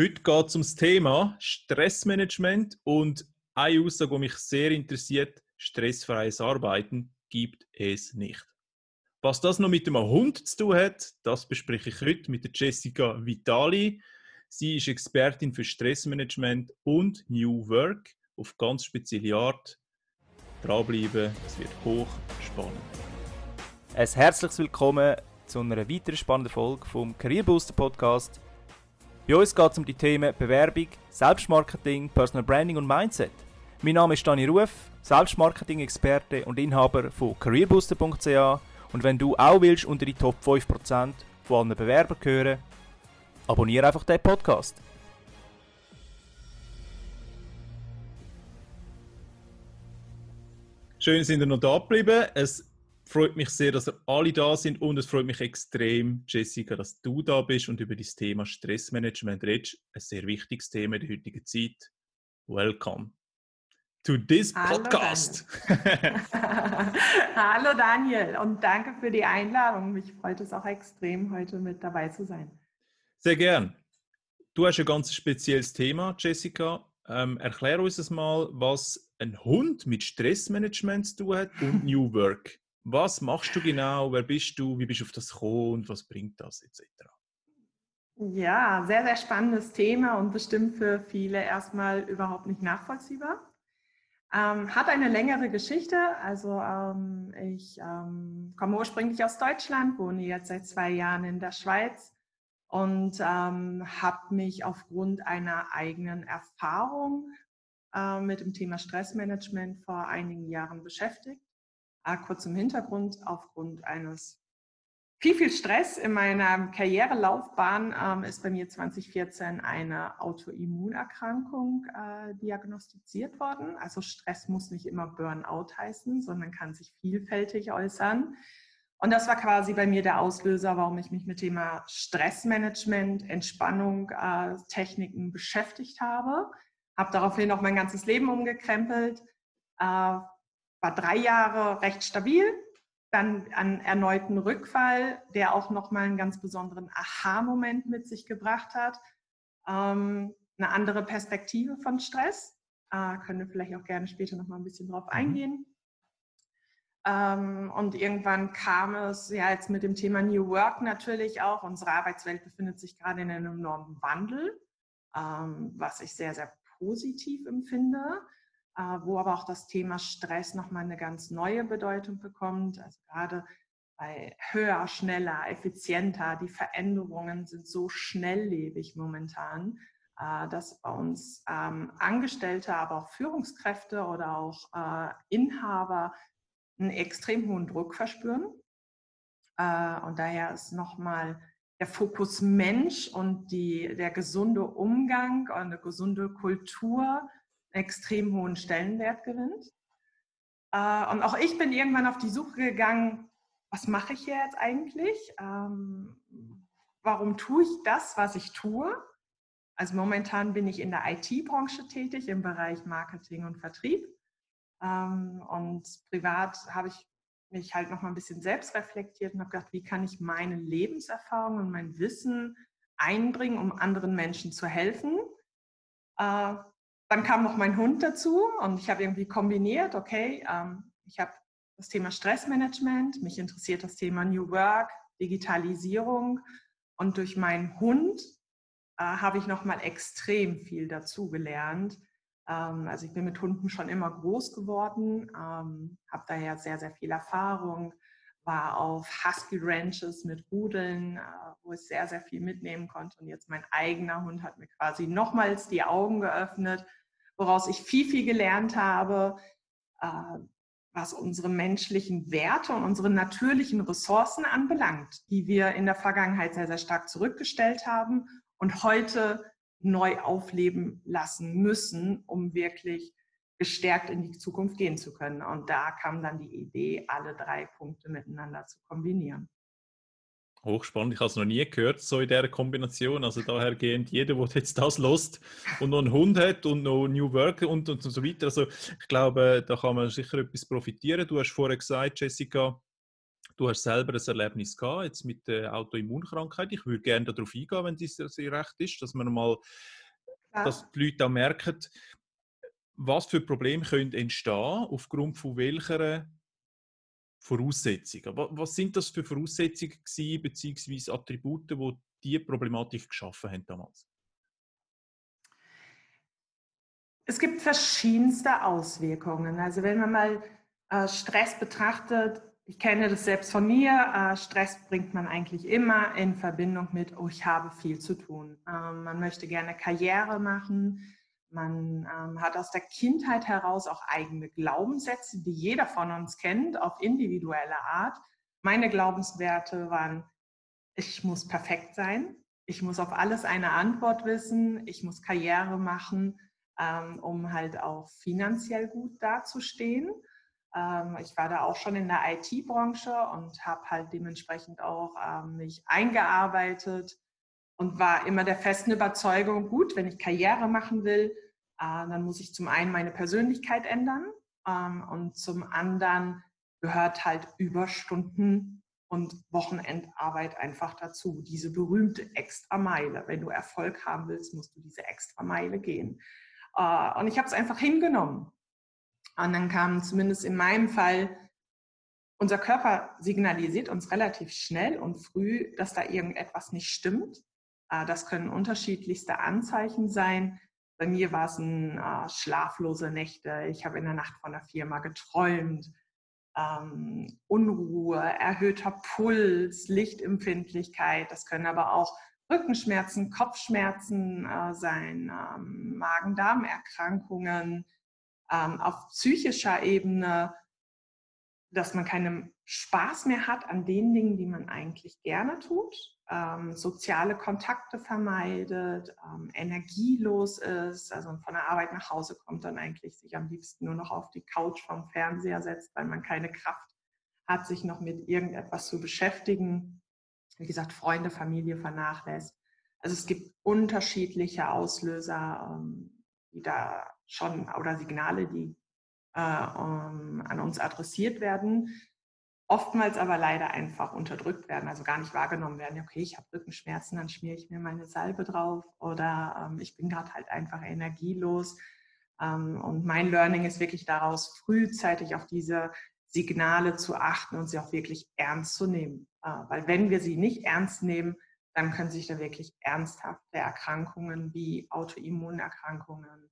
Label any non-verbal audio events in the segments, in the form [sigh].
Heute geht es ums Thema Stressmanagement und eine Aussage, die mich sehr interessiert, stressfreies Arbeiten gibt es nicht. Was das noch mit einem Hund zu tun hat, das bespreche ich heute mit Jessica Vitali. Sie ist Expertin für Stressmanagement und New Work auf ganz spezielle Art. Dranbleiben, es wird hoch spannend. Ein herzliches Willkommen zu einer weiteren spannenden Folge vom Career Booster Podcast. Bei uns geht es um die Themen Bewerbung, Selbstmarketing, Personal Branding und Mindset. Mein Name ist Dani Ruf, Selbstmarketing-Experte und Inhaber von careerbooster.ch und wenn du auch willst unter die Top 5% von allen Bewerbern gehören, abonniere einfach den Podcast. Schön, sind ihr noch da geblieben. Es freut mich sehr, dass ihr alle da sind und es freut mich extrem, Jessica, dass du da bist und über das Thema Stressmanagement redest. Ein sehr wichtiges Thema in der heutigen Zeit. Welcome to this Hallo podcast. Daniel. [laughs] Hallo Daniel und danke für die Einladung. Mich freut es auch extrem, heute mit dabei zu sein. Sehr gern. Du hast ein ganz spezielles Thema, Jessica. Ähm, erklär uns mal, was ein Hund mit Stressmanagement zu tun hat und [laughs] New Work. Was machst du genau? Wer bist du? Wie bist du auf das gekommen und was bringt das etc.? Ja, sehr, sehr spannendes Thema und bestimmt für viele erstmal überhaupt nicht nachvollziehbar. Ähm, hat eine längere Geschichte. Also ähm, ich ähm, komme ursprünglich aus Deutschland, wohne jetzt seit zwei Jahren in der Schweiz und ähm, habe mich aufgrund einer eigenen Erfahrung äh, mit dem Thema Stressmanagement vor einigen Jahren beschäftigt kurz im Hintergrund, aufgrund eines viel, viel Stress in meiner Karrierelaufbahn ähm, ist bei mir 2014 eine Autoimmunerkrankung äh, diagnostiziert worden. Also Stress muss nicht immer Burnout heißen, sondern kann sich vielfältig äußern. Und das war quasi bei mir der Auslöser, warum ich mich mit dem Thema Stressmanagement, Entspannung, äh, Techniken beschäftigt habe. Habe daraufhin auch mein ganzes Leben umgekrempelt. Äh, war drei Jahre recht stabil, dann einen erneuten Rückfall, der auch nochmal einen ganz besonderen Aha-Moment mit sich gebracht hat. Ähm, eine andere Perspektive von Stress. Äh, können wir vielleicht auch gerne später nochmal ein bisschen drauf mhm. eingehen. Ähm, und irgendwann kam es ja jetzt mit dem Thema New Work natürlich auch. Unsere Arbeitswelt befindet sich gerade in einem enormen Wandel, ähm, was ich sehr, sehr positiv empfinde. Äh, wo aber auch das Thema Stress nochmal eine ganz neue Bedeutung bekommt. Also gerade bei höher, schneller, effizienter, die Veränderungen sind so schnelllebig momentan, äh, dass bei uns ähm, Angestellte, aber auch Führungskräfte oder auch äh, Inhaber einen extrem hohen Druck verspüren. Und daher ist nochmal der Fokus Mensch und die, der gesunde Umgang und eine gesunde Kultur extrem hohen Stellenwert gewinnt. Äh, und auch ich bin irgendwann auf die Suche gegangen, was mache ich hier jetzt eigentlich? Ähm, warum tue ich das, was ich tue? Also momentan bin ich in der IT-Branche tätig im Bereich Marketing und Vertrieb. Ähm, und privat habe ich mich halt noch mal ein bisschen selbst reflektiert und habe gedacht, wie kann ich meine Lebenserfahrung und mein Wissen einbringen, um anderen Menschen zu helfen? Äh, dann kam noch mein Hund dazu und ich habe irgendwie kombiniert, okay, ähm, ich habe das Thema Stressmanagement, mich interessiert das Thema New Work, Digitalisierung und durch meinen Hund äh, habe ich nochmal extrem viel dazu gelernt. Ähm, also ich bin mit Hunden schon immer groß geworden, ähm, habe daher sehr, sehr viel Erfahrung, war auf Husky Ranches mit Rudeln, äh, wo ich sehr, sehr viel mitnehmen konnte. Und jetzt mein eigener Hund hat mir quasi nochmals die Augen geöffnet woraus ich viel, viel gelernt habe, äh, was unsere menschlichen Werte und unsere natürlichen Ressourcen anbelangt, die wir in der Vergangenheit sehr, sehr stark zurückgestellt haben und heute neu aufleben lassen müssen, um wirklich gestärkt in die Zukunft gehen zu können. Und da kam dann die Idee, alle drei Punkte miteinander zu kombinieren. Hochspannend, ich habe es noch nie gehört, so in dieser Kombination. Also dahergehend, jeder, der jetzt das lost und noch einen Hund hat und noch New Work und, und, so weiter. Also ich glaube, da kann man sicher etwas profitieren. Du hast vorher gesagt, Jessica, Du hast selber ein Erlebnis gehabt, jetzt mit der Autoimmunkrankheit. Ich würde gerne darauf eingehen, wenn das recht ist, dass man mal, ja. dass die Leute auch merken, was für Probleme können entstehen aufgrund von welcher Voraussetzungen. Was sind das für Voraussetzungen gewesen, beziehungsweise Attribute, die diese Problematik geschaffen haben damals? Es gibt verschiedenste Auswirkungen. Also wenn man mal äh, Stress betrachtet, ich kenne das selbst von mir, äh, Stress bringt man eigentlich immer in Verbindung mit, oh, ich habe viel zu tun. Ähm, man möchte gerne Karriere machen, man ähm, hat aus der Kindheit heraus auch eigene Glaubenssätze, die jeder von uns kennt, auf individuelle Art. Meine Glaubenswerte waren, ich muss perfekt sein, ich muss auf alles eine Antwort wissen, ich muss Karriere machen, ähm, um halt auch finanziell gut dazustehen. Ähm, ich war da auch schon in der IT-Branche und habe halt dementsprechend auch ähm, mich eingearbeitet und war immer der festen Überzeugung, gut, wenn ich Karriere machen will, äh, dann muss ich zum einen meine Persönlichkeit ändern ähm, und zum anderen gehört halt Überstunden und Wochenendarbeit einfach dazu. Diese berühmte Extrameile. Wenn du Erfolg haben willst, musst du diese Extrameile gehen. Äh, und ich habe es einfach hingenommen. Und dann kam zumindest in meinem Fall unser Körper signalisiert uns relativ schnell und früh, dass da irgendetwas nicht stimmt. Äh, das können unterschiedlichste Anzeichen sein. Bei mir war es ein äh, schlaflose Nächte. Ich habe in der Nacht von der Firma geträumt. Ähm, Unruhe, erhöhter Puls, Lichtempfindlichkeit. Das können aber auch Rückenschmerzen, Kopfschmerzen äh, sein, ähm, Magen-Darm-Erkrankungen, ähm, auf psychischer Ebene dass man keinen Spaß mehr hat an den Dingen, die man eigentlich gerne tut, ähm, soziale Kontakte vermeidet, ähm, energielos ist, also von der Arbeit nach Hause kommt, dann eigentlich sich am liebsten nur noch auf die Couch vom Fernseher setzt, weil man keine Kraft hat, sich noch mit irgendetwas zu beschäftigen. Wie gesagt, Freunde, Familie vernachlässigt. Also es gibt unterschiedliche Auslöser, ähm, die da schon oder Signale, die um, an uns adressiert werden, oftmals aber leider einfach unterdrückt werden, also gar nicht wahrgenommen werden. Okay, ich habe Rückenschmerzen, dann schmiere ich mir meine Salbe drauf oder ähm, ich bin gerade halt einfach energielos. Ähm, und mein Learning ist wirklich daraus, frühzeitig auf diese Signale zu achten und sie auch wirklich ernst zu nehmen. Äh, weil wenn wir sie nicht ernst nehmen, dann können sich da wirklich ernsthafte Erkrankungen wie Autoimmunerkrankungen,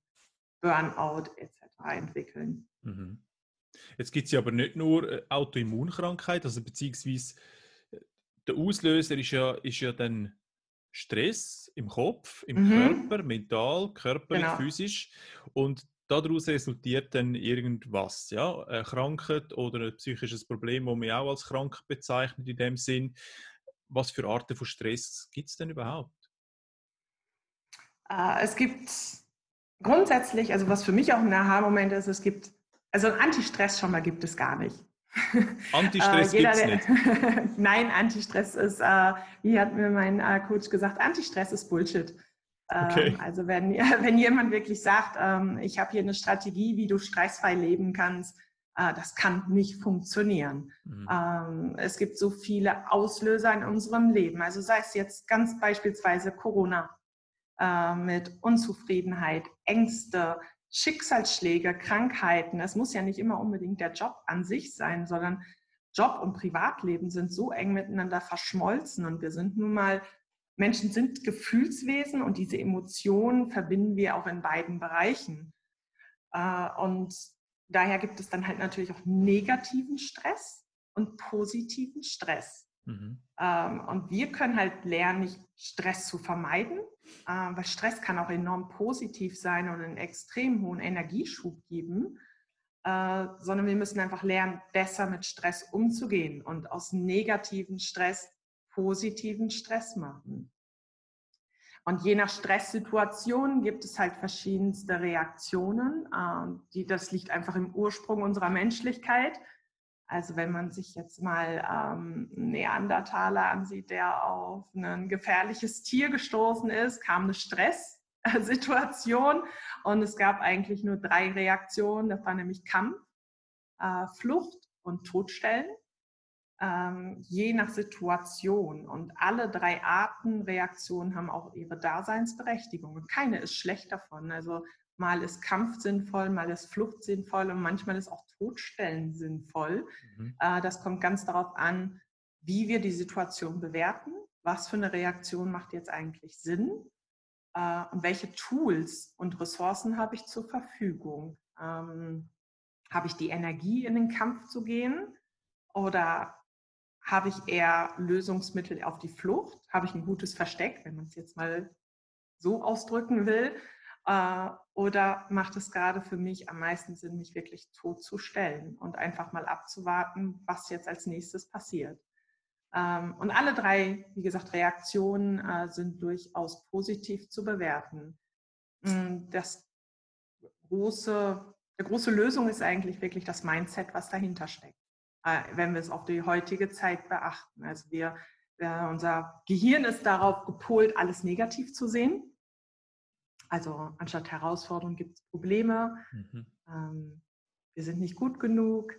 Burnout etc. entwickeln. Mhm. Jetzt gibt es ja aber nicht nur äh, Autoimmunkrankheit, also beziehungsweise äh, der Auslöser ist ja, ist ja dann Stress im Kopf, im mhm. Körper, mental, körperlich, genau. physisch. Und daraus resultiert dann irgendwas, ja, eine Krankheit oder ein psychisches Problem, das man auch als krank bezeichnet in dem Sinn. Was für Arten von Stress gibt es denn überhaupt? Äh, es gibt grundsätzlich, also was für mich auch ein Aha-Moment ist, es gibt, also Antistress schon mal gibt es gar nicht. [laughs] Antistress äh, gibt es nicht. [laughs] Nein, Antistress ist, äh, wie hat mir mein äh, Coach gesagt, Antistress ist Bullshit. Ähm, okay. Also wenn, [laughs] wenn jemand wirklich sagt, ähm, ich habe hier eine Strategie, wie du stressfrei leben kannst, äh, das kann nicht funktionieren. Mhm. Ähm, es gibt so viele Auslöser in unserem Leben. Also sei es jetzt ganz beispielsweise Corona äh, mit Unzufriedenheit, Ängste, Schicksalsschläge, Krankheiten. Es muss ja nicht immer unbedingt der Job an sich sein, sondern Job und Privatleben sind so eng miteinander verschmolzen und wir sind nun mal, Menschen sind Gefühlswesen und diese Emotionen verbinden wir auch in beiden Bereichen. Äh, und daher gibt es dann halt natürlich auch negativen Stress und positiven Stress. Mhm. Ähm, und wir können halt lernen, nicht Stress zu vermeiden, weil Stress kann auch enorm positiv sein und einen extrem hohen Energieschub geben, äh, sondern wir müssen einfach lernen, besser mit Stress umzugehen und aus negativen Stress positiven Stress machen. Und je nach Stresssituation gibt es halt verschiedenste Reaktionen. Äh, die, das liegt einfach im Ursprung unserer Menschlichkeit. Also wenn man sich jetzt mal ähm, Neandertaler ansieht, der auf ein gefährliches Tier gestoßen ist, kam eine Stresssituation und es gab eigentlich nur drei Reaktionen. Das war nämlich Kampf, äh, Flucht und Todstellen. ähm, je nach Situation. Und alle drei Arten Reaktionen haben auch ihre Daseinsberechtigung. Und keine ist schlecht davon. Also mal ist Kampf sinnvoll, mal ist Flucht sinnvoll und manchmal ist auch Todstellen sinnvoll. Mhm. Äh, das kommt ganz darauf an, wie wir die Situation bewerten. Was für eine Reaktion macht jetzt eigentlich Sinn? Äh, und welche Tools und Ressourcen habe ich zur Verfügung? Ähm, habe ich die Energie, in den Kampf zu gehen? Oder habe ich eher Lösungsmittel auf die Flucht? Habe ich ein gutes Versteck, wenn man es jetzt mal so ausdrücken will? Äh, oder macht es gerade für mich am meisten Sinn, mich wirklich tot zu stellen und einfach mal abzuwarten, was jetzt als nächstes passiert? Ähm, und alle drei, wie gesagt, Reaktionen äh, sind durchaus positiv zu bewerten. Mm, das große, die große Lösung ist eigentlich wirklich das Mindset, was dahinter steckt. Äh, wenn wir es auf die heutige Zeit beachten. Also wir, unser Gehirn ist darauf gepolt, alles negativ zu sehen. Also anstatt Herausforderungen gibt es Probleme. Mhm. Ähm, wir sind nicht gut genug.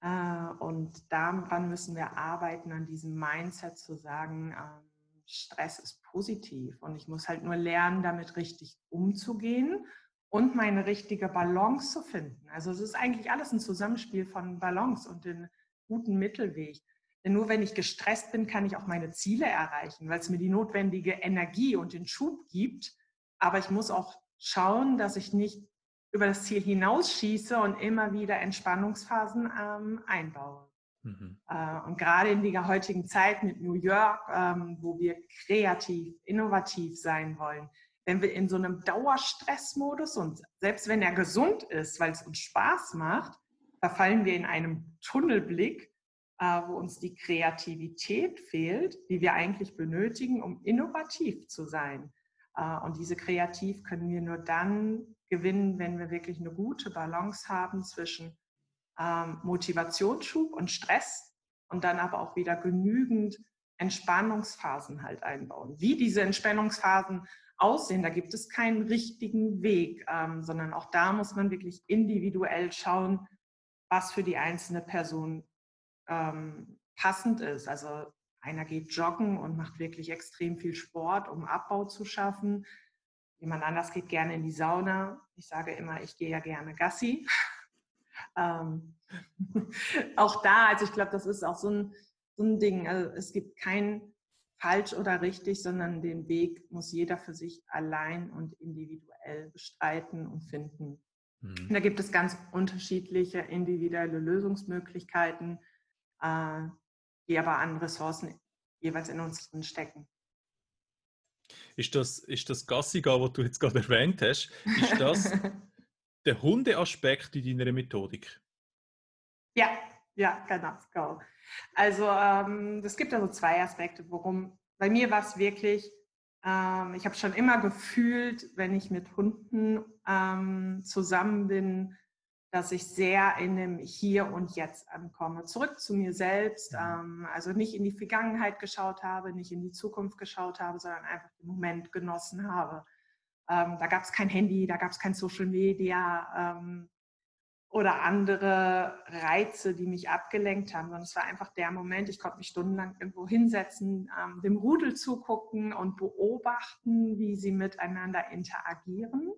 Äh, und daran müssen wir arbeiten, an diesem Mindset zu sagen, ähm, Stress ist positiv und ich muss halt nur lernen, damit richtig umzugehen und meine richtige Balance zu finden. Also es ist eigentlich alles ein Zusammenspiel von Balance und den guten Mittelweg. Denn nur wenn ich gestresst bin, kann ich auch meine Ziele erreichen, weil es mir die notwendige Energie und den Schub gibt. Aber ich muss auch schauen, dass ich nicht über das Ziel hinausschieße und immer wieder Entspannungsphasen ähm, einbaue. Mhm. Äh, und gerade in der heutigen Zeit mit New York, ähm, wo wir kreativ, innovativ sein wollen, wenn wir in so einem Dauerstressmodus und selbst wenn er gesund ist, weil es uns Spaß macht, verfallen wir in einem Tunnelblick, äh, wo uns die Kreativität fehlt, die wir eigentlich benötigen, um innovativ zu sein. Äh, und diese Kreativ können wir nur dann gewinnen, wenn wir wirklich eine gute Balance haben zwischen ähm, Motivationsschub und Stress und dann aber auch wieder genügend Entspannungsphasen halt einbauen. Wie diese Entspannungsphasen aussehen. Da gibt es keinen richtigen Weg, ähm, sondern auch da muss man wirklich individuell schauen, was für die einzelne Person ähm, passend ist. Also einer geht joggen und macht wirklich extrem viel Sport, um Abbau zu schaffen. Jemand anders geht gerne in die Sauna. Ich sage immer, ich gehe ja gerne Gassi. [laughs] ähm, [laughs] auch da, also ich glaube, das ist auch so ein, so ein Ding. Also es gibt kein falsch oder richtig, sondern den Weg muss jeder für sich allein und individuell bestreiten und finden. Mhm. Da gibt es ganz unterschiedliche individuelle Lösungsmöglichkeiten, äh, die aber an Ressourcen jeweils in uns drin stecken. Ist das, ist das Gassiga, was du jetzt gerade [laughs] erwähnt hast, ist das [laughs] der Hundeaspekt in deiner Methodik? Ja, ja, genau. Also ähm, es gibt also zwei Aspekte, worum bei mir war es wirklich, ähm, ich habe schon immer gefühlt, wenn ich mit Hunden ähm, zusammen bin, dass ich sehr in dem Hier und Jetzt ankomme. Zurück zu mir selbst, mhm. ähm, also nicht in die Vergangenheit geschaut habe, nicht in die Zukunft geschaut habe, sondern einfach den Moment genossen habe. Ähm, da gab es kein Handy, da gab es kein Social Media. Ähm, oder andere Reize, die mich abgelenkt haben, sondern es war einfach der Moment, ich konnte mich stundenlang irgendwo hinsetzen, ähm, dem Rudel zugucken und beobachten, wie sie miteinander interagieren.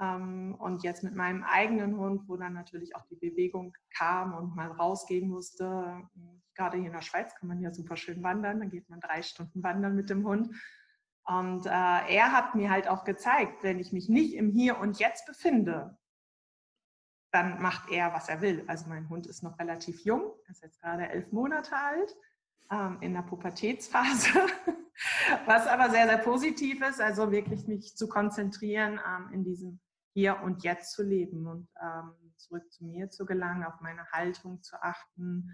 Ähm, und jetzt mit meinem eigenen Hund, wo dann natürlich auch die Bewegung kam und mal rausgehen musste. Gerade hier in der Schweiz kann man ja super schön wandern, dann geht man drei Stunden wandern mit dem Hund. Und äh, er hat mir halt auch gezeigt, wenn ich mich nicht im Hier und Jetzt befinde, dann macht er, was er will. Also mein Hund ist noch relativ jung, ist jetzt gerade elf Monate alt, ähm, in der Pubertätsphase, [laughs] was aber sehr, sehr positiv ist, also wirklich mich zu konzentrieren, ähm, in diesem Hier und Jetzt zu leben und ähm, zurück zu mir zu gelangen, auf meine Haltung zu achten,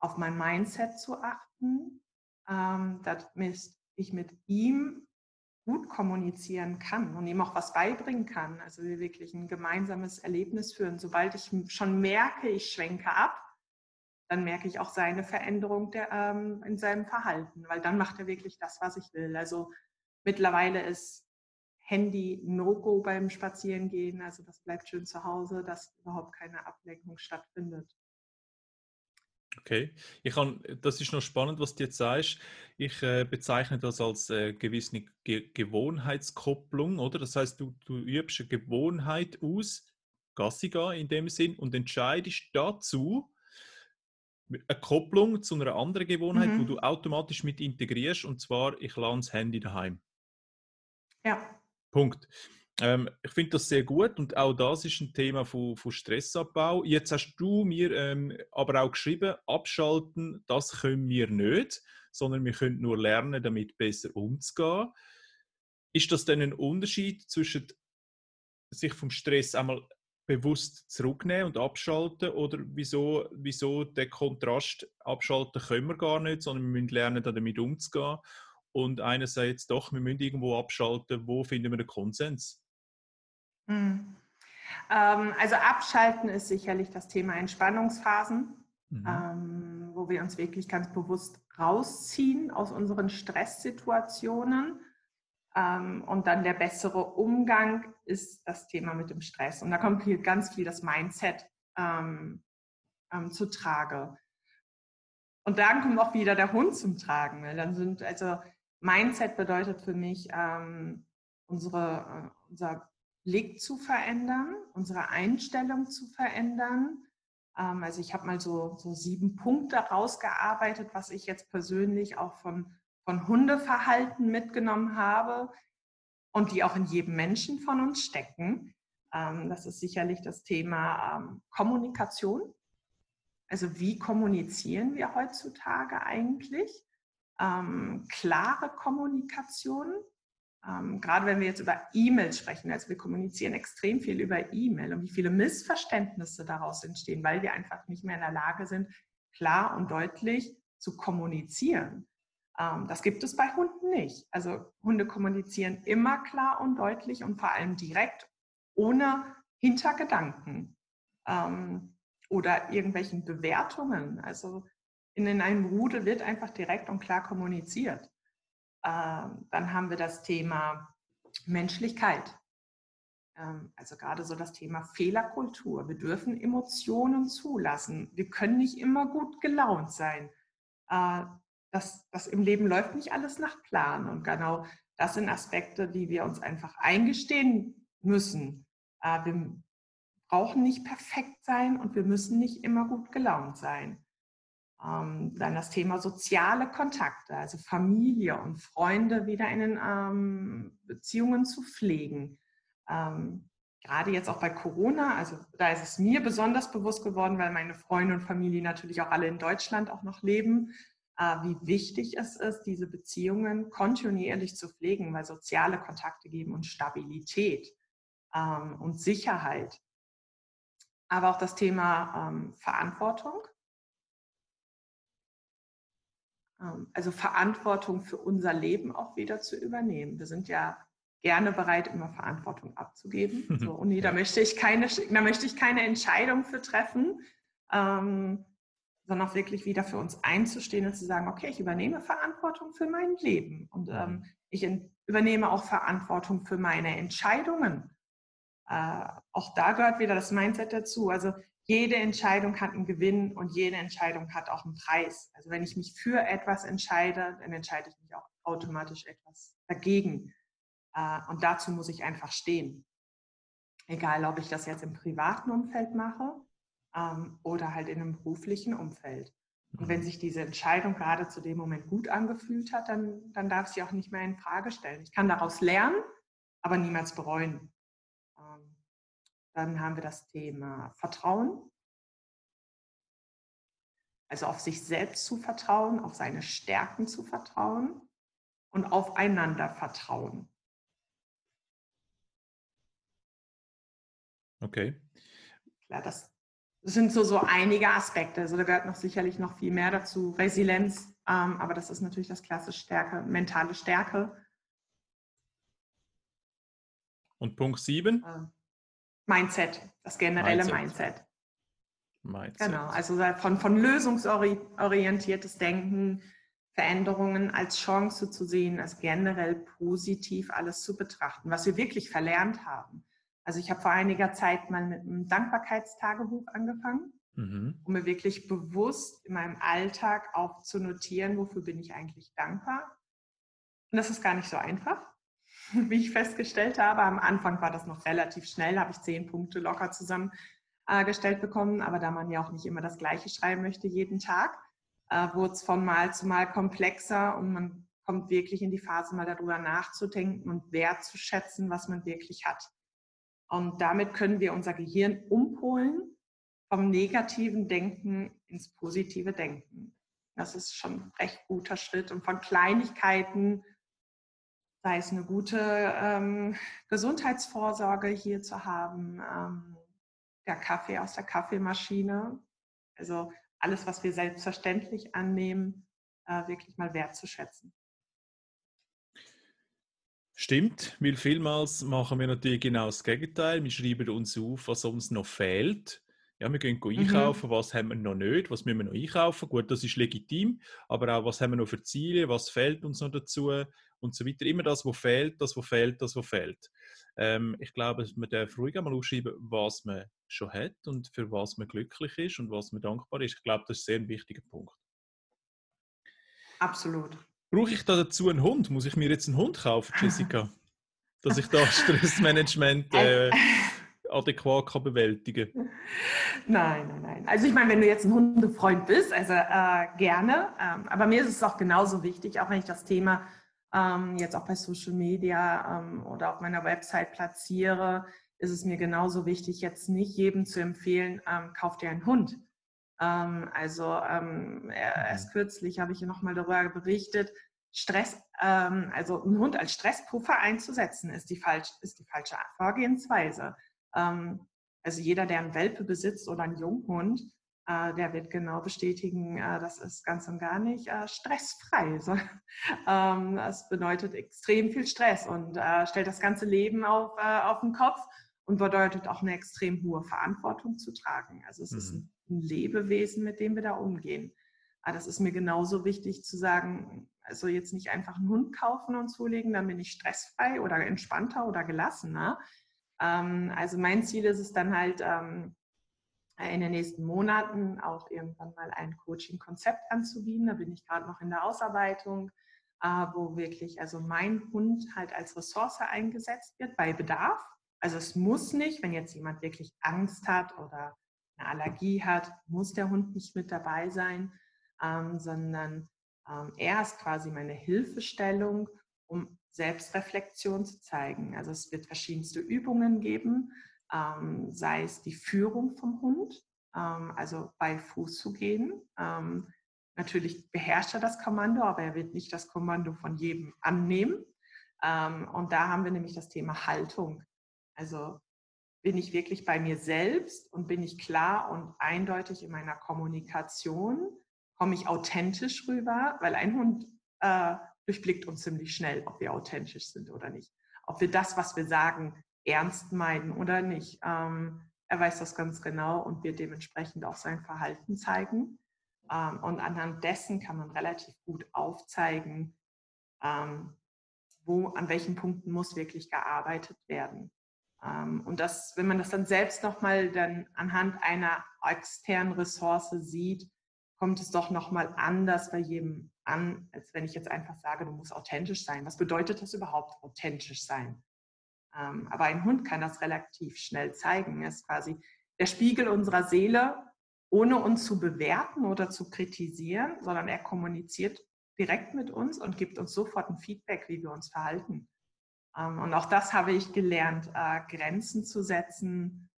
auf mein Mindset zu achten, ähm, damit ich mit ihm gut kommunizieren kann und ihm auch was beibringen kann. Also wir wirklich ein gemeinsames Erlebnis führen. Sobald ich schon merke, ich schwenke ab, dann merke ich auch seine Veränderung der, ähm, in seinem Verhalten, weil dann macht er wirklich das, was ich will. Also mittlerweile ist Handy No-Go beim Spazierengehen. Also das bleibt schön zu Hause, dass überhaupt keine Ablenkung stattfindet. Okay, ich kann, das ist noch spannend, was du jetzt sagst. Ich äh, bezeichne das als äh, gewisse Ge Gewohnheitskopplung, oder? Das heißt, du, du übst eine Gewohnheit aus, Gassi in dem Sinn, und entscheidest dazu eine Kopplung zu einer anderen Gewohnheit, mhm. wo du automatisch mit integrierst, und zwar, ich lade das Handy daheim. Ja. Punkt. Ähm, ich finde das sehr gut und auch das ist ein Thema von, von Stressabbau. Jetzt hast du mir ähm, aber auch geschrieben, abschalten, das können wir nicht, sondern wir können nur lernen, damit besser umzugehen. Ist das denn ein Unterschied zwischen sich vom Stress einmal bewusst zurücknehmen und abschalten oder wieso, wieso den Kontrast abschalten können wir gar nicht, sondern wir müssen lernen, damit umzugehen und einerseits doch, wir müssen irgendwo abschalten, wo finden wir den Konsens? Hm. Ähm, also abschalten ist sicherlich das Thema Entspannungsphasen, mhm. ähm, wo wir uns wirklich ganz bewusst rausziehen aus unseren Stresssituationen. Ähm, und dann der bessere Umgang ist das Thema mit dem Stress. Und da kommt viel, ganz viel das Mindset ähm, ähm, zu Trage. Und dann kommt auch wieder der Hund zum Tragen. Weil dann sind, also Mindset bedeutet für mich, ähm, unsere, äh, unser Blick zu verändern, unsere Einstellung zu verändern. Ähm, also ich habe mal so, so sieben Punkte rausgearbeitet, was ich jetzt persönlich auch von, von Hundeverhalten mitgenommen habe und die auch in jedem Menschen von uns stecken. Ähm, das ist sicherlich das Thema ähm, Kommunikation. Also wie kommunizieren wir heutzutage eigentlich? klare Kommunikation, ähm, gerade wenn wir jetzt über E-Mails sprechen, also wir kommunizieren extrem viel über E-Mail und wie viele Missverständnisse daraus entstehen, weil wir einfach nicht mehr in der Lage sind, klar und deutlich zu kommunizieren. Ähm, das gibt es bei Hunden nicht. Also Hunde kommunizieren immer klar und deutlich und vor allem direkt, ohne Hintergedanken ähm, oder irgendwelchen Bewertungen. Also in einem Rudel wird einfach direkt und klar kommuniziert. Ähm, dann haben wir das Thema Menschlichkeit. Ähm, also gerade so das Thema Fehlerkultur. Wir dürfen Emotionen zulassen. Wir können nicht immer gut gelaunt sein. Äh, das, das im Leben läuft nicht alles nach Plan. Und genau das sind Aspekte, die wir uns einfach eingestehen müssen. Äh, wir brauchen nicht perfekt sein und wir müssen nicht immer gut gelaunt sein. Ähm, dann das Thema soziale Kontakte, also Familie und Freunde wieder in den ähm, Beziehungen zu pflegen. Ähm, gerade jetzt auch bei Corona, also da ist es mir besonders bewusst geworden, weil meine Freunde und Familie natürlich auch alle in Deutschland auch noch leben, wie wichtig es ist, diese Beziehungen kontinuierlich zu pflegen, weil soziale Kontakte geben uns Stabilität ähm, und Sicherheit. Aber auch das Thema ähm, Verantwortung Ähm, also Verantwortung für unser Leben auch wieder zu übernehmen. Wir sind ja gerne bereit, immer Verantwortung abzugeben. [laughs] So, und nee, da möchte ich keine, da möchte ich keine Entscheidung für treffen, ähm, sondern auch wirklich wieder für uns einzustehen und zu sagen, okay, ich übernehme Verantwortung für mein Leben und ähm, ich übernehme auch Verantwortung für meine Entscheidungen. Äh, auch da gehört wieder das Mindset dazu. Also jede Entscheidung hat einen Gewinn und jede Entscheidung hat auch einen Preis. Also wenn ich mich für etwas entscheide, dann entscheide ich mich auch automatisch etwas dagegen. Äh, und dazu muss ich einfach stehen. Egal, ob ich das jetzt im privaten Umfeld mache ähm, oder halt in einem beruflichen Umfeld. Und wenn mhm. sich diese Entscheidung gerade zu dem Moment gut angefühlt hat, dann, dann darf sie auch nicht mehr in Frage stellen. Ich kann daraus lernen, aber niemals bereuen. Dann haben wir das Thema Vertrauen. Also auf sich selbst zu vertrauen, auf seine Stärken zu vertrauen und aufeinander vertrauen. Okay. Ja, das sind so, so einige Aspekte. Also da gehört noch sicherlich noch viel mehr dazu. Resilienz, ähm, aber das ist natürlich das klassische Stärke, mentale Stärke. Und Punkt 7? Äh, Mindset, das generelle Mindset. Mindset. Genau, also von, von lösungsorientiertes Denken, Veränderungen als Chance zu sehen, als generell positiv alles zu betrachten, was wir wirklich verlernt haben. Also ich habe vor einiger Zeit mal mit einem Dankbarkeitstagebuch angefangen. mhm. um mir wirklich bewusst in meinem Alltag auch zu notieren, wofür bin ich eigentlich dankbar. Und das ist gar nicht so einfach, [laughs] wie ich festgestellt habe. Am Anfang war das noch relativ schnell, habe ich zehn Punkte locker zusammengestellt bekommen. Aber da man ja auch nicht immer das Gleiche schreiben möchte jeden Tag, äh, wurde es von Mal zu Mal komplexer und man kommt wirklich in die Phase, mal darüber nachzudenken und wertzuschätzen, was man wirklich hat. Und damit können wir unser Gehirn umpolen vom negativen Denken ins positive Denken. Das ist schon ein recht guter Schritt. Und von Kleinigkeiten, sei es eine gute ähm, Gesundheitsvorsorge hier zu haben, ähm, der Kaffee aus der Kaffeemaschine, also alles, was wir selbstverständlich annehmen, äh, wirklich mal wertzuschätzen. Stimmt, weil vielmals machen wir natürlich genau das Gegenteil. Wir schreiben uns auf, was uns noch fehlt. Ja, wir gehen mhm. einkaufen, was haben wir noch nicht, was müssen wir noch einkaufen. Gut, das ist legitim, aber auch, was haben wir noch für Ziele, was fehlt uns noch dazu und so weiter. Immer das, was fehlt, das, was fehlt, das, was fehlt. Ähm, ich glaube, man darf ruhig einmal aufschreiben, was man schon hat und für was man glücklich ist und was man dankbar ist. Ich glaube, das ist sehr ein wichtiger Punkt. Absolut. Brauche ich da dazu einen Hund? Muss ich mir jetzt einen Hund kaufen, [laughs] Jessica? dass ich da [laughs] Stressmanagement äh, [laughs] adäquat kann bewältigen kann? Nein, nein, nein. Also ich meine, wenn du jetzt ein Hundefreund bist, also äh, gerne. Ähm, aber mir ist es auch genauso wichtig, auch wenn ich das Thema ähm, jetzt auch bei Social Media ähm, oder auf meiner Website platziere, ist es mir genauso wichtig, jetzt nicht jedem zu empfehlen, ähm, kauf dir einen Hund. Ähm, also ähm, erst mhm. kürzlich habe ich hier nochmal darüber berichtet, Stress, ähm, also einen Hund als Stresspuffer einzusetzen, ist die, falsch, ist die falsche Vorgehensweise. Also jeder, der einen Welpe besitzt oder einen Junghund, äh, der wird genau bestätigen, äh, das ist ganz und gar nicht äh, stressfrei. [laughs] Das bedeutet extrem viel Stress und stellt das ganze Leben auf, auf den Kopf und bedeutet auch eine extrem hohe Verantwortung zu tragen. Also es mhm. ist ein, ein, Lebewesen, mit dem wir da umgehen. Aber das ist mir genauso wichtig zu sagen, also jetzt nicht einfach einen Hund kaufen und zulegen, dann bin ich stressfrei oder entspannter oder gelassener. Ähm, also mein Ziel ist es dann halt, ähm, in den nächsten Monaten auch irgendwann mal ein Coaching-Konzept anzubieten. Da bin ich gerade noch in der Ausarbeitung, äh, wo wirklich also mein Hund halt als Ressource eingesetzt wird bei Bedarf. Also es muss nicht, wenn jetzt jemand wirklich Angst hat oder eine Allergie hat, muss der Hund nicht mit dabei sein, ähm, sondern ähm, er ist quasi meine Hilfestellung, um Selbstreflexion zu zeigen. Also es wird verschiedenste Übungen geben, ähm, sei es die Führung vom Hund, ähm, also bei Fuß zu gehen. Ähm, natürlich beherrscht er das Kommando, aber er wird nicht das Kommando von jedem annehmen. Ähm, und da haben wir nämlich das Thema Haltung. Also bin ich wirklich bei mir selbst und bin ich klar und eindeutig in meiner Kommunikation? Komme ich authentisch rüber? Weil ein Hund äh, durchblickt uns ziemlich schnell, ob wir authentisch sind oder nicht. Ob wir das, was wir sagen, ernst meinen oder nicht. Ähm, er weiß das ganz genau und wird dementsprechend auch sein Verhalten zeigen. Ähm, und anhand dessen kann man relativ gut aufzeigen, ähm, wo, an welchen Punkten muss wirklich gearbeitet werden. Ähm, und das, wenn man das dann selbst nochmal dann anhand einer externen Ressource sieht, kommt es doch nochmal anders bei jedem an, als wenn ich jetzt einfach sage, du musst authentisch sein. Was bedeutet das überhaupt, authentisch sein? Ähm, aber ein Hund kann das relativ schnell zeigen. Er ist quasi der Spiegel unserer Seele, ohne uns zu bewerten oder zu kritisieren, sondern er kommuniziert direkt mit uns und gibt uns sofort ein Feedback, wie wir uns verhalten. Ähm, und auch das habe ich gelernt, äh, Grenzen zu setzen,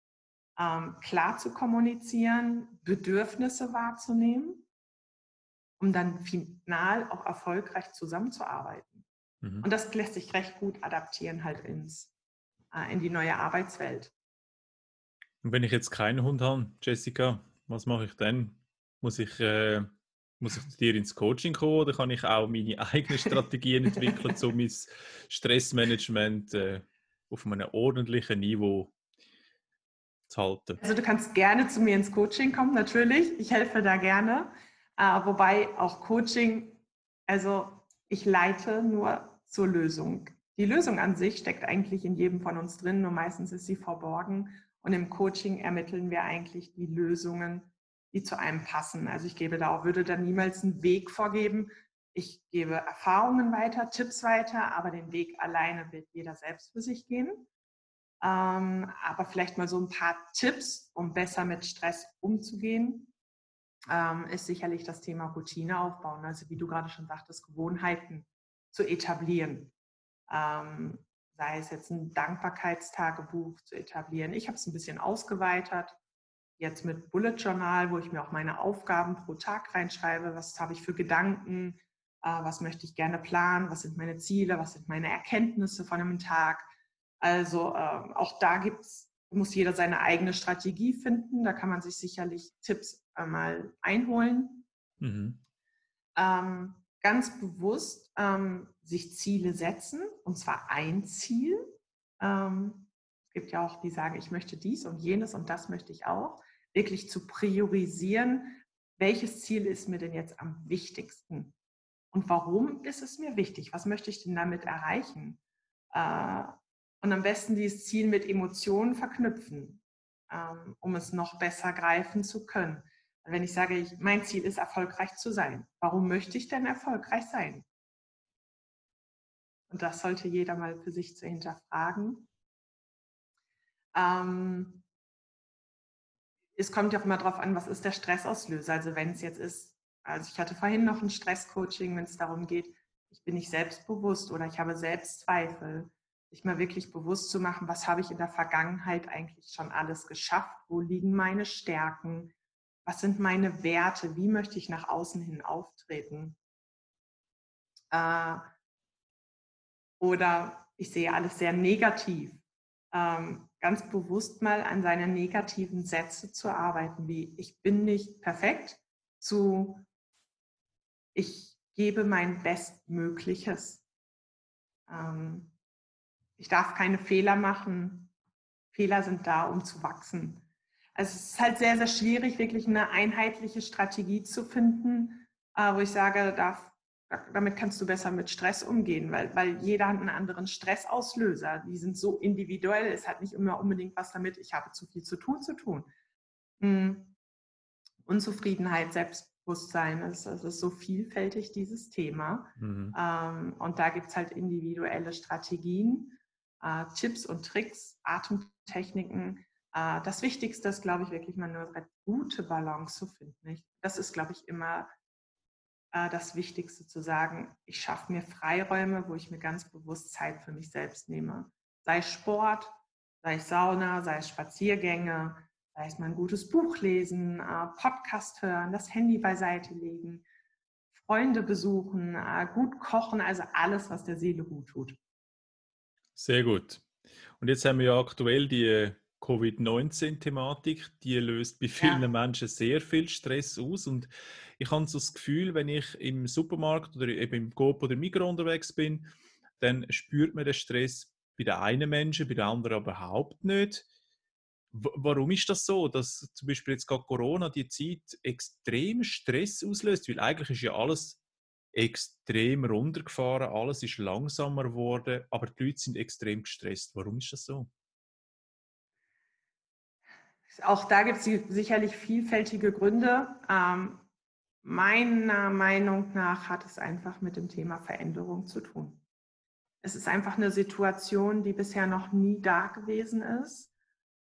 ähm, klar zu kommunizieren, Bedürfnisse wahrzunehmen, um dann final auch erfolgreich zusammenzuarbeiten. Mhm. Und das lässt sich recht gut adaptieren halt ins, äh, in die neue Arbeitswelt. Und wenn ich jetzt keinen Hund habe, Jessica, was mache ich dann? Muss ich äh, muss ich zu dir ins Coaching kommen oder kann ich auch meine [laughs] eigenen Strategien entwickeln, um mein Stressmanagement äh, auf einem ordentlichen Niveau zu halten? Also du kannst gerne zu mir ins Coaching kommen, natürlich. Ich helfe da gerne. Äh, wobei auch Coaching, also ich leite nur zur Lösung. Die Lösung an sich steckt eigentlich in jedem von uns drin, nur meistens ist sie verborgen. Und im Coaching ermitteln wir eigentlich die Lösungen die zu einem passen. Also ich gebe da auch, würde da niemals einen Weg vorgeben. Ich gebe Erfahrungen weiter, Tipps weiter, aber den Weg alleine wird jeder selbst für sich gehen. Ähm, aber vielleicht mal so ein paar Tipps, um besser mit Stress umzugehen, ähm, ist sicherlich das Thema Routine aufbauen. Also wie du gerade schon sagtest, Gewohnheiten zu etablieren. Ähm, sei es jetzt ein Dankbarkeitstagebuch zu etablieren. Ich habe es ein bisschen ausgeweitet, jetzt mit Bullet Journal, wo ich mir auch meine Aufgaben pro Tag reinschreibe. Was habe ich für Gedanken? Äh, was möchte ich gerne planen? Was sind meine Ziele? Was sind meine Erkenntnisse von einem Tag? Also äh, auch da gibt's, muss jeder seine eigene Strategie finden. Da kann man sich sicherlich Tipps einmal einholen. Mhm. Ähm, ganz bewusst ähm, sich Ziele setzen, und zwar ein Ziel. Ähm, es gibt ja auch, die sagen, ich möchte dies und jenes und das möchte ich auch. Wirklich zu priorisieren, welches Ziel ist mir denn jetzt am wichtigsten? Und warum ist es mir wichtig? Was möchte ich denn damit erreichen? Äh, und am besten dieses Ziel mit Emotionen verknüpfen, ähm, um es noch besser greifen zu können. Wenn ich sage, mein Ziel ist, erfolgreich zu sein, warum möchte ich denn erfolgreich sein? Und das sollte jeder mal für sich zu hinterfragen. Ähm, es kommt ja auch immer darauf an, was ist der Stressauslöser. Also wenn es jetzt ist, also ich hatte vorhin noch ein Stresscoaching, wenn es darum geht, ich bin nicht selbstbewusst oder ich habe Selbstzweifel sich mal wirklich bewusst zu machen, was habe ich in der Vergangenheit eigentlich schon alles geschafft, wo liegen meine Stärken, was sind meine Werte, wie möchte ich nach außen hin auftreten. Äh, oder ich sehe alles sehr negativ. Ähm, ganz bewusst mal an seine negativen Sätze zu arbeiten, wie ich bin nicht perfekt, zu ich gebe mein Bestmögliches. Ähm, ich darf keine Fehler machen. Fehler sind da, um zu wachsen. Also es ist halt sehr, sehr schwierig, wirklich eine einheitliche Strategie zu finden, äh, wo ich sage, darf, damit kannst du besser mit Stress umgehen, weil, weil jeder hat einen anderen Stressauslöser. Die sind so individuell. Es hat nicht immer unbedingt was damit, ich habe zu viel zu tun, zu tun. Hm. Unzufriedenheit, Selbstbewusstsein, es, es ist so vielfältig, dieses Thema. Mhm. Ähm, und da gibt es halt individuelle Strategien äh, Tipps und Tricks, Atemtechniken. Äh, das Wichtigste ist, glaube ich, wirklich mal eine gute Balance zu finden. das ist, glaube ich, immer äh, das Wichtigste zu sagen, ich schaffe mir Freiräume, wo ich mir ganz bewusst Zeit für mich selbst nehme. Sei es Sport, sei es Sauna, sei es Spaziergänge, sei es mal ein gutes Buch lesen, äh, Podcast hören, das Handy beiseite legen, Freunde besuchen, äh, gut kochen, also alles, was der Seele gut tut. Sehr gut. Und jetzt haben wir ja aktuell die Covid-19-Thematik, die löst bei vielen ja. Menschen sehr viel Stress aus. Und ich habe so das Gefühl, wenn ich im Supermarkt oder eben im Coop oder Migros unterwegs bin, dann spürt man den Stress bei den einen Menschen, bei den anderen aber überhaupt nicht. Warum ist das so, dass zum Beispiel jetzt gerade Corona die Zeit extrem Stress auslöst? Weil eigentlich ist ja alles extrem runtergefahren, alles ist langsamer geworden, aber die Leute sind extrem gestresst. Warum ist das so? Auch da gibt es sicherlich vielfältige Gründe. Ähm, meiner Meinung nach hat es einfach mit dem Thema Veränderung zu tun. Es ist einfach eine Situation, die bisher noch nie da gewesen ist,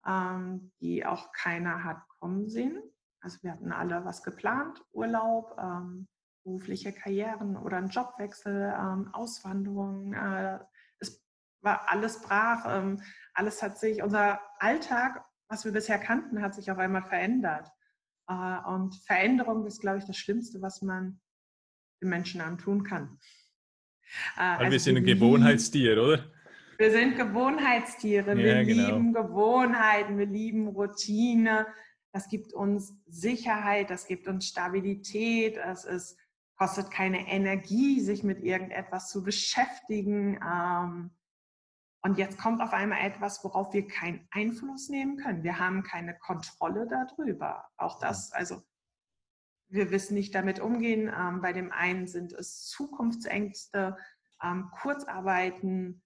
ähm, die auch keiner hat kommen sehen. Also wir hatten alle was geplant, Urlaub, ähm, berufliche Karrieren oder einen Jobwechsel, ähm, Auswanderung. Äh, es war alles brach, ähm, alles hat sich, unser Alltag, was wir bisher kannten, hat sich auf einmal verändert. Äh, und Veränderung ist, glaube ich, das Schlimmste, was man den Menschen antun kann. Äh, Weil also wir sind ein Gewohnheitstier, oder? Wir sind Gewohnheitstiere. Ja, wir genau. lieben Gewohnheiten, wir lieben Routine. Das gibt uns Sicherheit, das gibt uns Stabilität. Es ist kostet keine Energie, sich mit irgendetwas zu beschäftigen. Ähm, und jetzt kommt auf einmal etwas, worauf wir keinen Einfluss nehmen können. Wir haben keine Kontrolle darüber. Auch das, also wir wissen nicht damit umgehen. Ähm, bei dem einen sind es Zukunftsängste, ähm, Kurzarbeiten,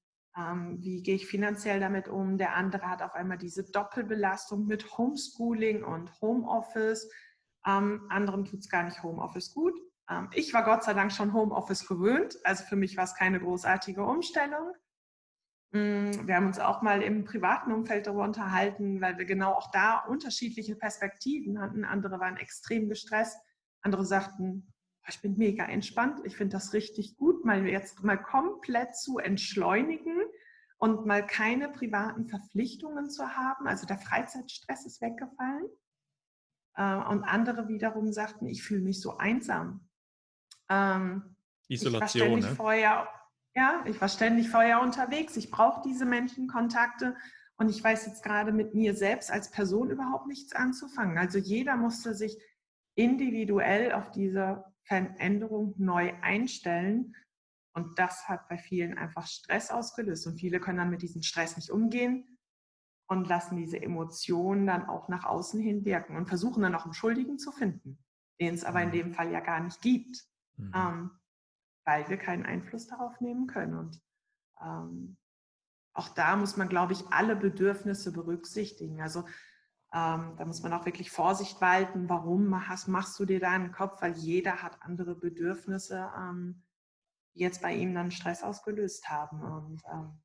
wie gehe ich finanziell damit um. Der andere hat auf einmal diese Doppelbelastung mit Homeschooling und Homeoffice Ähm, anderen tut es gar nicht Homeoffice gut. Ähm, ich war Gott sei Dank schon Homeoffice gewöhnt. Also für mich war es keine großartige Umstellung. Mm, wir haben uns auch mal im privaten Umfeld darüber unterhalten, weil wir genau auch da unterschiedliche Perspektiven hatten. Andere waren extrem gestresst. Andere sagten, ich bin mega entspannt. Ich finde das richtig gut, mal jetzt mal komplett zu entschleunigen und mal keine privaten Verpflichtungen zu haben. Also der Freizeitstress ist weggefallen. Äh, und andere wiederum sagten, ich fühle mich so einsam. Ähm, Isolation. Ich war, ne? vorher, ja, ich war ständig vorher unterwegs. Ich brauche diese Menschenkontakte. Und ich weiß jetzt gerade mit mir selbst als Person überhaupt nichts anzufangen. Also jeder musste sich individuell auf diese Veränderung neu einstellen. Und das hat bei vielen einfach Stress ausgelöst. Und viele können dann mit diesem Stress nicht umgehen und lassen diese Emotionen dann auch nach außen hin wirken und versuchen dann auch einen Schuldigen zu finden, den es aber in mhm. dem Fall ja gar nicht gibt, mhm. ähm, weil wir keinen Einfluss darauf nehmen können. Und ähm, auch da muss man, glaube ich, alle Bedürfnisse berücksichtigen. Also ähm, da muss man auch wirklich Vorsicht walten. Warum machst, machst du dir da einen Kopf? Weil jeder hat andere Bedürfnisse, ähm, die jetzt bei ihm dann Stress ausgelöst haben. Und ähm,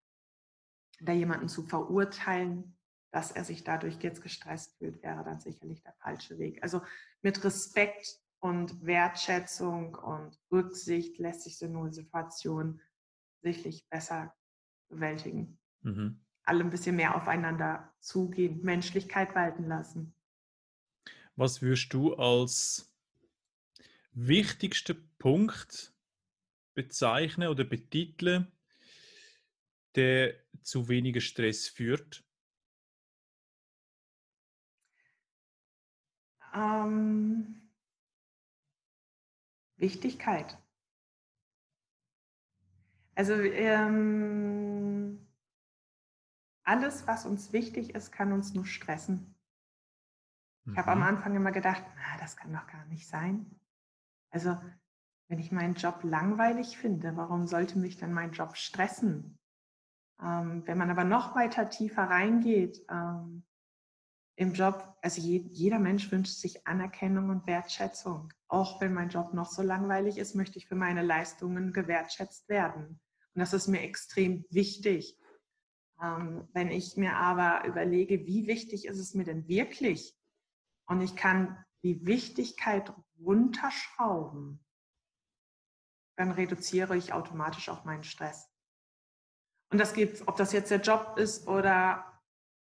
da jemanden zu verurteilen, dass er sich dadurch jetzt gestresst fühlt, wäre dann sicherlich der falsche Weg. Also mit Respekt und Wertschätzung und Rücksicht lässt sich so eine Situation sicherlich besser bewältigen. Mhm. Alle ein bisschen mehr aufeinander zugehen, Menschlichkeit walten lassen. Was würdest du als wichtigsten Punkt bezeichnen oder betiteln, der zu weniger Stress führt? Ähm, Wichtigkeit. Also ähm, alles, was uns wichtig ist, kann uns nur stressen. Ich habe am mhm. Anfang immer gedacht, na, das kann doch gar nicht sein. Also wenn ich meinen Job langweilig finde, warum sollte mich dann mein Job stressen? Ähm, wenn man aber noch weiter tiefer reingeht ähm, im Job, also je, jeder Mensch wünscht sich Anerkennung und Wertschätzung. Auch wenn mein Job noch so langweilig ist, möchte ich für meine Leistungen gewertschätzt werden. Und das ist mir extrem wichtig. Ähm, wenn ich mir aber überlege, wie wichtig ist es mir denn wirklich? Und ich kann die Wichtigkeit runterschrauben, dann reduziere ich automatisch auch meinen Stress. Und das geht, ob das jetzt der Job ist oder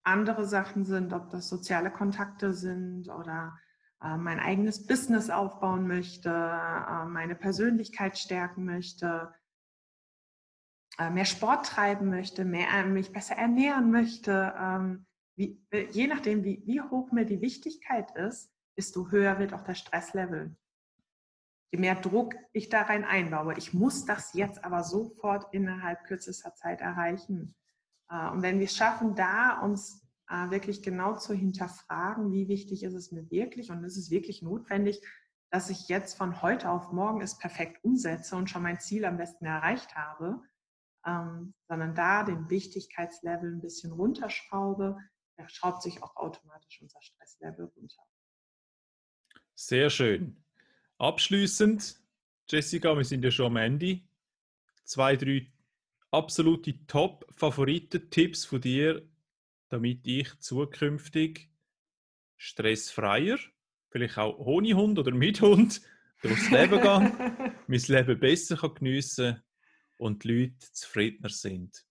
andere Sachen sind, ob das soziale Kontakte sind oder äh, mein eigenes Business aufbauen möchte, äh, meine Persönlichkeit stärken möchte, äh, mehr Sport treiben möchte, mehr, äh, mich besser ernähren möchte. Ähm, wie, äh, je nachdem, wie, wie hoch mir die Wichtigkeit ist, desto höher wird auch der Stresslevel je mehr Druck ich da rein einbaue. Ich muss das jetzt aber sofort innerhalb kürzester Zeit erreichen. Äh, und wenn wir es schaffen, da uns äh, wirklich genau zu hinterfragen, wie wichtig ist es mir wirklich und ist es wirklich notwendig, dass ich jetzt von heute auf morgen es perfekt umsetze und schon mein Ziel am besten erreicht habe, ähm, sondern da den Wichtigkeitslevel ein bisschen runterschraube, da schraubt sich auch automatisch unser Stresslevel runter. Sehr schön. Abschließend, Jessica, wir sind ja schon am Ende. Zwei, drei absolute Top-Favoriten-Tipps von dir, damit ich zukünftig stressfreier, vielleicht auch ohne Hund oder mit Hund, [laughs] durchs Leben gehe, [laughs] mein Leben besser kann geniessen und die Leute zufriedener sind.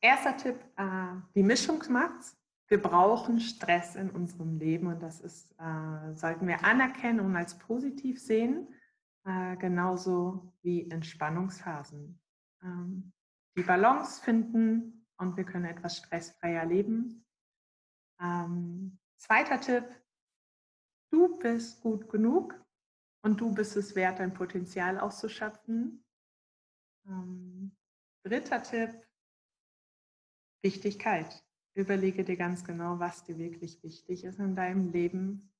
Erster Tipp, äh, die Mischung macht's wir brauchen Stress in unserem Leben und das ist, äh, sollten wir anerkennen und als positiv sehen, äh, genauso wie Entspannungsphasen. Ähm, die Balance finden und wir können etwas stressfreier leben. Ähm, zweiter Tipp, du bist gut genug und du bist es wert, dein Potenzial auszuschöpfen. Ähm, dritter Tipp, Wichtigkeit. Überlege dir ganz genau, was dir wirklich wichtig ist in deinem Leben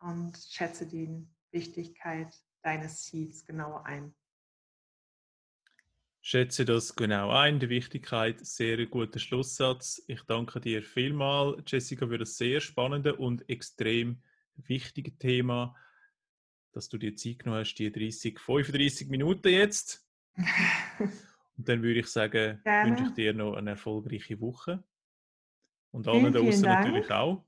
und schätze die Wichtigkeit deines Ziels genau ein. Schätze das genau ein, die Wichtigkeit, sehr guter Schlusssatz. Ich danke dir vielmals, Jessica, für das sehr spannende und extrem wichtigen Thema, dass du dir Zeit genommen hast, die 30, 35 Minuten jetzt. [laughs] Und dann würde ich sagen, Gerne. wünsche ich dir noch eine erfolgreiche Woche. Und allen da draußen natürlich auch.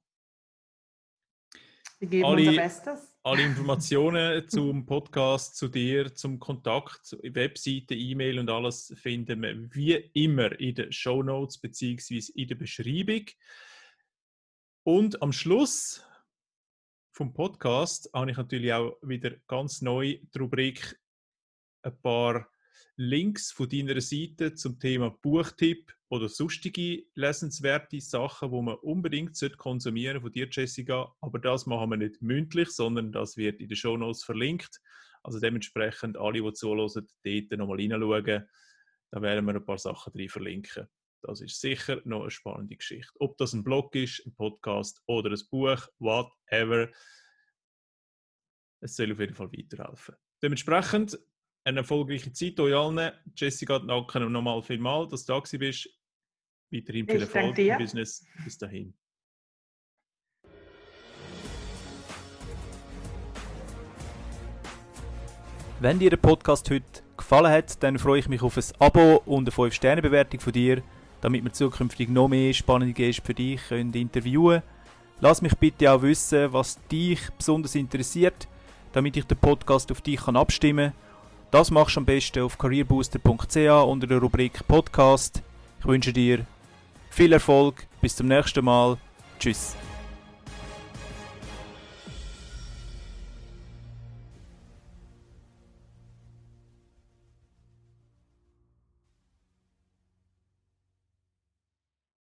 Wir geben alle, unser Bestes. Alle Informationen [laughs] zum Podcast, zu dir, zum Kontakt, Webseite, E-Mail und alles finden wir wie immer in den Show Notes bzw. in der Beschreibung. Und am Schluss vom Podcast habe ich natürlich auch wieder ganz neu die Rubrik ein paar Links von deiner Seite zum Thema Buchtipp oder sonstige lesenswerte Sachen, wo man unbedingt konsumieren von dir, Jessica. Aber das machen wir nicht mündlich, sondern das wird in den Shownotes verlinkt. Also dementsprechend alle, die zuhören, dort nochmal reinschauen. Da werden wir ein paar Sachen drin verlinken. Das ist sicher noch eine spannende Geschichte. Ob das ein Blog ist, ein Podcast oder ein Buch, whatever. Es soll auf jeden Fall weiterhelfen. Dementsprechend eine erfolgreiche Zeit euch allen. Jessica, danke nochmal vielmal, dass du da bist. Weiterhin viel Erfolg im Business. Bis dahin. Wenn dir der Podcast heute gefallen hat, dann freue ich mich auf ein Abo und eine 5-Sterne-Bewertung von dir, damit wir zukünftig noch mehr spannende Gäste für dich können interviewen können. Lass mich bitte auch wissen, was dich besonders interessiert, damit ich den Podcast auf dich abstimmen kann das machst du am besten auf careerbooster.ch unter der Rubrik Podcast. Ich wünsche dir viel Erfolg, bis zum nächsten Mal. Tschüss.